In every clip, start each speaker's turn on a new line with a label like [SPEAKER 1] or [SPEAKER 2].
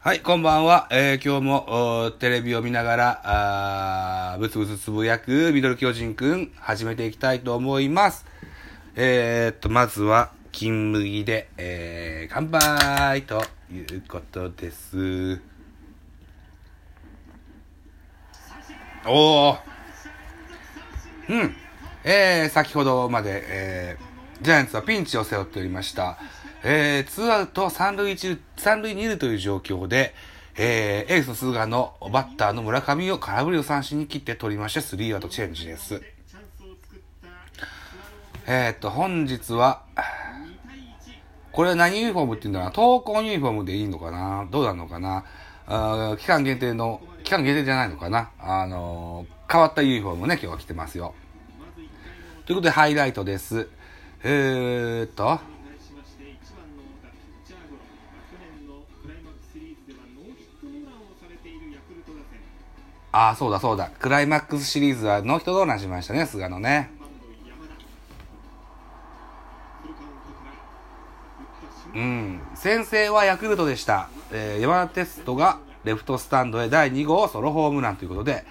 [SPEAKER 1] はい、こんばんは。えー今日もテレビを見ながら、あぶつぶつつぶやくミドル巨人くん、始めていきたいと思います。えー、っと、まずは、金麦で、えー、乾杯ということです。おー。うん。えー、先ほどまで、えー、ジャイアンツはピンチを背負っておりました。えー、ツーアウト三塁一、三塁二塁という状況で、えー、エースの菅野、バッターの村上を空振りを三振に切って取りまして、スリーアウトチェンジです。えー、っと、本日は、これは何ユニフォームって言うんだろうな、闘魂ユニフォームでいいのかな？どうなのかな？あ期間限定の、期間限定じゃないのかな？あのー変わったユニフォームね、今日は着てますよ。ということで、ハイライトです。えーっと、ああ、そうだそうだ。クライマックスシリーズはノーヒットノーランしましたね、菅野ね。うん。先制はヤクルトでした。えー、山田テストがレフトスタンドへ第2号ソロホームランということで、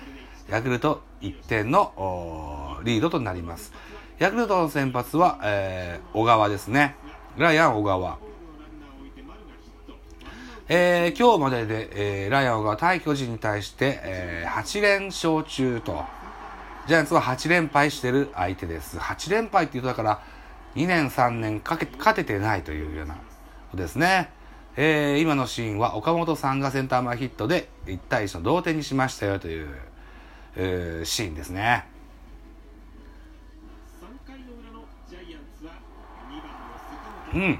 [SPEAKER 1] ヤクルト1点のリードとなります。ヤクルトの先発は、えー、小川ですね。ライアン小川。えー、今日までで、えー、ライアンが対巨人に対して、えー、8連勝中と、ジャイアンツは8連敗してる相手です。8連敗っていうと、だから、2年3年かけ、勝ててないというようなことですね。えー、今のシーンは岡本さんがセンター前ヒットで1対1の同点にしましたよという、えー、シーンですね。うん。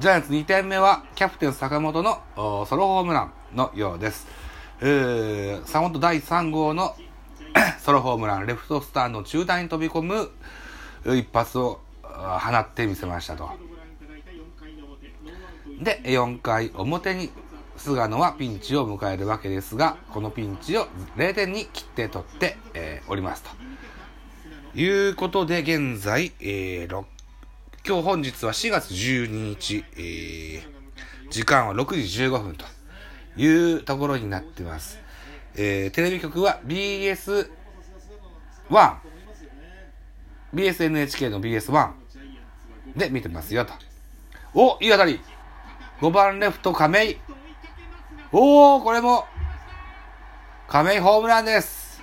[SPEAKER 1] ジャイアンツ2点目はキャプテン坂本のソロホームランのようです。えー、坂本第3号の ソロホームラン、レフトスタンド中段に飛び込む一発を放ってみせましたと。で、4回表に菅野はピンチを迎えるわけですが、このピンチを0点に切って取って、えーおりますと。いうことで、現在、えー、6今日本日は4月12日、えー、時間は6時15分というところになってます。えー、テレビ局は BS1、BSNHK の BS1 で見てますよと。お、いい当たり !5 番レフト亀井。おー、これも、亀井ホームランです。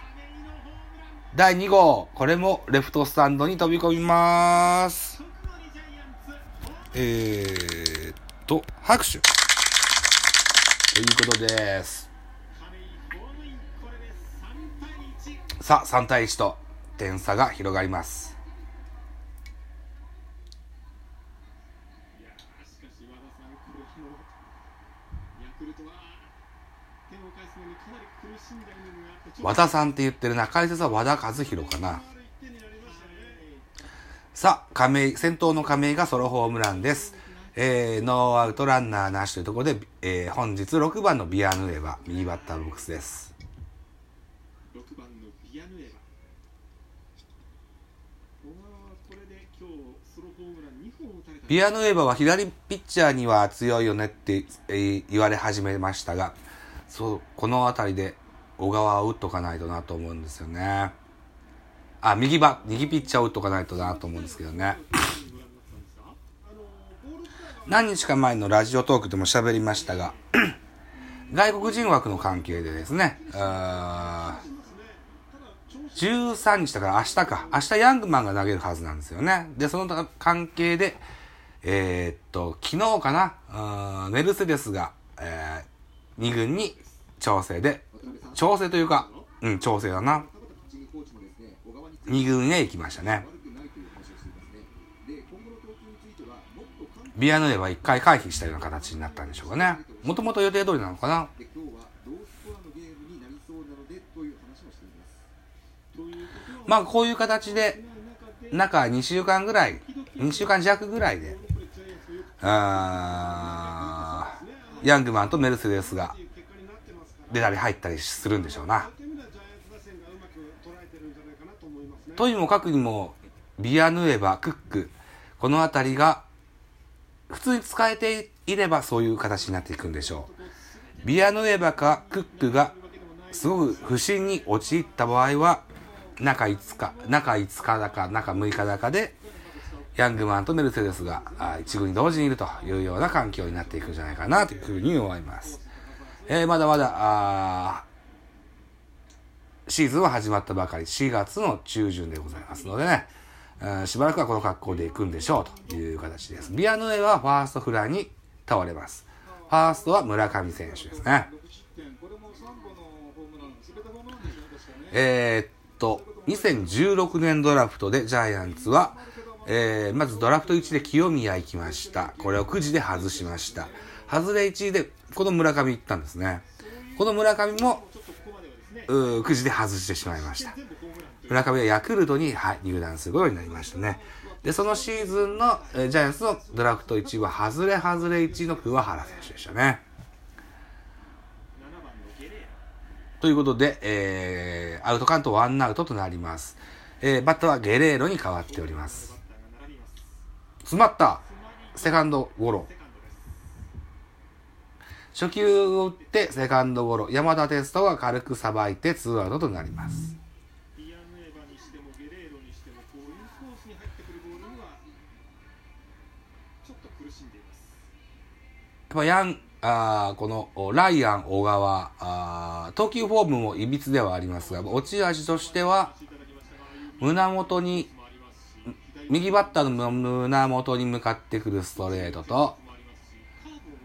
[SPEAKER 1] 第2号、これもレフトスタンドに飛び込みます。えーっと、拍手。ということです。さあ、3対1と点差が広がります。和田さんって言ってるな。解説は和田和弘かな。さあ、亀井、先頭の亀井がソロホームランです。えー、ノーアウトランナーなしというところで、えー、本日6番のビアヌエバ、右バッターボックスです。
[SPEAKER 2] 6番のビアヌエバ小川はこれで今日ソロホームラン2本打たれた
[SPEAKER 1] ビアヌエバは左ピッチャーには強いよねって、えー言われ始めましたが、そう、この辺りで小川を打っとかないとなと思うんですよね。あ、右ば、右ピッチャーを打っとかないとなと思うんですけどね。何日か前のラジオトークでも喋りましたが、外国人枠の関係でですね、13日だから明日か。明日ヤングマンが投げるはずなんですよね。で、その関係で、えーっと、昨日かな、メルセデスが、えー、2軍に調整で、調整というか、うん、調整だな。2軍へ行きましたね。ビアヌエは1回回避したような形になったんでしょうかね。もともと予定通りなのかな。
[SPEAKER 2] ま
[SPEAKER 1] あ、こういう形で、中2週間ぐらい、2週間弱ぐらいで、ヤングマンとメルセデスが出たり入ったりするんでしょうな。
[SPEAKER 3] といますね。
[SPEAKER 1] とにもかくにも、ビアヌエバ、クック、この辺りが、普通に使えていればそういう形になっていくんでしょう。ビアヌエバかクックがすごく不審に陥った場合は、中5日、中5日だか、中6日だかで、ヤングマンとメルセデスが一軍に同時にいるというような環境になっていくんじゃないかなというふうに思います。えーまだまだ、あシーズンは始まったばかり、4月の中旬でございますのでね、しばらくはこの格好で行くんでしょうという形です。ビアヌエはファーストフライに倒れます。ファーストは村上選手ですね。えーっと、2016年ドラフトでジャイアンツは、えーまずドラフト1で清宮行きました。これを9時で外しました。外れ1位で、この村上行ったんですね。この村上も、
[SPEAKER 2] ちょっとここまで
[SPEAKER 1] 外してしまいました。村上はヤクルトに、はい、入団することになりましたね。で、そのシーズンの、えジャイアンツのドラフト1位は、外れ外れ1位の桑原選手でしたね。ということで、えー、アウトカウントワンアウトとなります。えー、バッターはゲレーロに変わっており。ます詰まったセカンドゴロ。初球を打ってセカンドゴロ。山田哲人が軽くさばいてツーアウトとなります。
[SPEAKER 2] ちょっと苦しんでい
[SPEAKER 1] やっぱヤン、あこのライアン、小川、あ投球フォームもいびつではありますが、持ち味としては、胸元に、右バッターの胸元に向かってくるストレートと、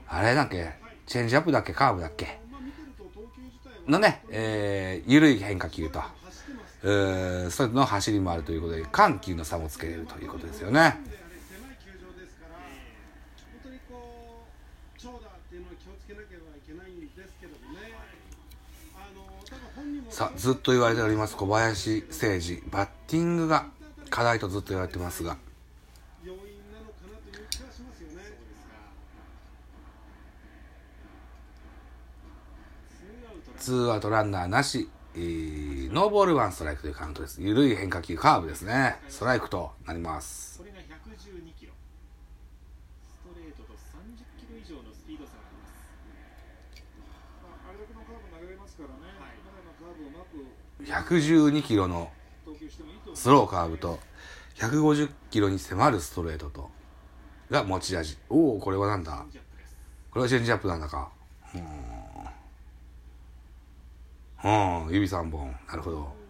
[SPEAKER 2] あ
[SPEAKER 1] れだっけ？チェンジアップだっけ？カーブだっけ？のね、えー、緩い変化球と、えー、それの走りもあるということで、緩急の差もつけれるということですよね。
[SPEAKER 3] 本当にこう長打っていうのは気をつけなければいけないんですけどね。あの多分本人も
[SPEAKER 1] さあ、ずっと言われております小林誠司、バッティングが課題とずっと言われてますが、
[SPEAKER 3] 要因なのかなという気がしますよね。
[SPEAKER 2] ツーアウト
[SPEAKER 1] ランナーなし、えーノーボールワンストライクというカウントです。緩い変化球、カーブですね。ストライクとなります。
[SPEAKER 2] これが112キロストレートと30キロ以上のスピード差があります
[SPEAKER 4] まあ、あれだけのカーブ投げれますからね、
[SPEAKER 2] はい
[SPEAKER 4] まだのカーブをうまく
[SPEAKER 1] 112キロの
[SPEAKER 4] 投球してもいいと思う
[SPEAKER 1] スローカーブと、150キロに迫るストレートと、が持ち味。おお、これはなんだ？これはチェンジアップなんだか。うーん。うん、指3本。なるほど。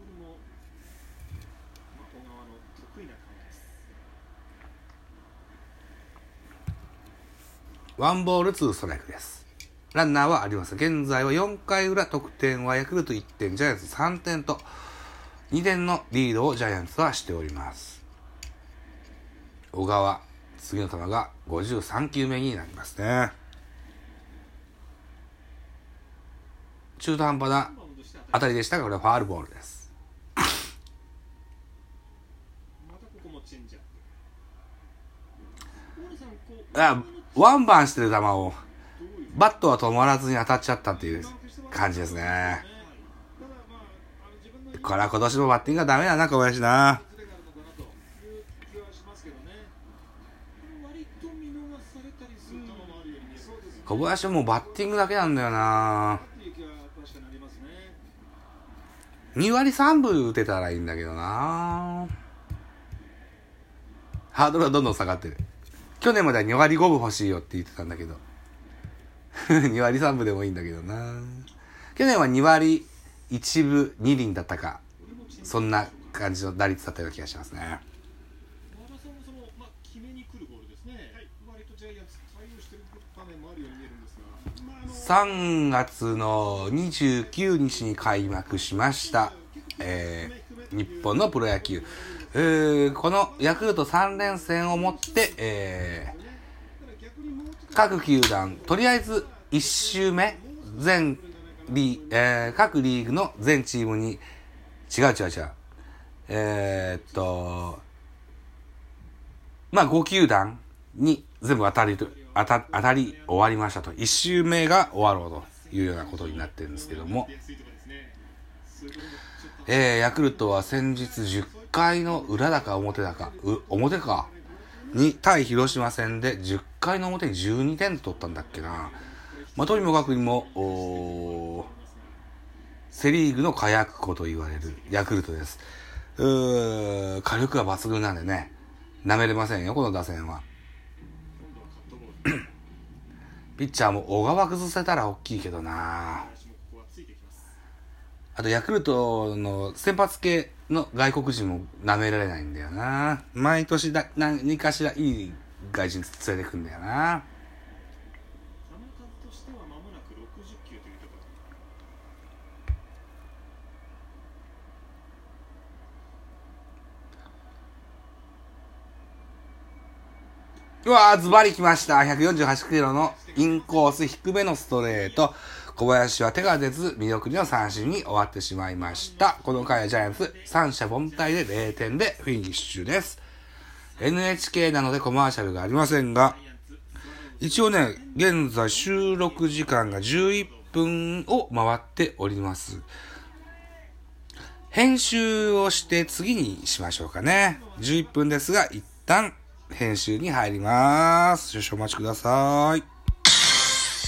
[SPEAKER 1] ワンボールツーストライクです。ランナーはあります。現在は4回裏得点はヤクルト1点、ジャイアンツ3点と、2点のリードをジャイアンツはしております。小川、次の球が53球目になりますね。中途半端な
[SPEAKER 2] 当たり
[SPEAKER 1] でしたが、これはファールボールです。あ、ワンバンしてる球を、バットは止まらずに当たっちゃったっていう感じですね。これは今年もバッティングがダメだな、小林な。小林はもうバッティングだけなんだよな。
[SPEAKER 4] っていう気は確かにありますね
[SPEAKER 1] 2割3分打てたらいいんだけどな。ハードルはどんどん下がってる。去年までは2割5分欲しいよって言ってたんだけど。2割3分でもいいんだけどな。去年は2割1分2厘だったか。そんな感じの打率だったような気がしますね。
[SPEAKER 2] 和田さんもその、まあ、決めに来るボールですね、割とジャイアンツ対応してる場面もあるように見えるんですが。
[SPEAKER 3] まああの
[SPEAKER 1] 3月の29日に開幕しました、えー日本のプロ野球。えーこのヤクルト3連戦をもって、えー各球団、とりあえず1周目、全リ、えー各リーグの全チームに、違う違う違う。えーっと、まあ5球団に全部当たりと、当た当たり終わりましたと。1周目が終わろうというようなことになってるんですけども、えー、ヤクルトは先日10回の裏だか表だか、う表か、に対広島戦で10回の表に12点取ったんだっけな。まあ、とにもかくにも、おーセリーグの火薬庫と言われるヤクルトです。うー火力が抜群なんでね、舐めれませんよ、この打線は。ピッチャーも小川崩せたら大きいけどな。あとヤクルトの先発系の外国人も舐められないんだよな。毎年だ何かしらいい外人連れてくんだよな
[SPEAKER 2] 球数としては間もなく60球というところ
[SPEAKER 1] うわー、ズバリ来ました。148キロのインコース低めのストレート。小林は手が出ず、見送りの三振に終わってしまいました。この回はジャイアンツ、三者凡退で0点でフィニッシュです。NHK なのでコマーシャルがありませんが、一応ね、現在収録時間が11分を回っております。編集をして次にしましょうかね。11分ですが、一旦編集に入ります。少々お待ちください。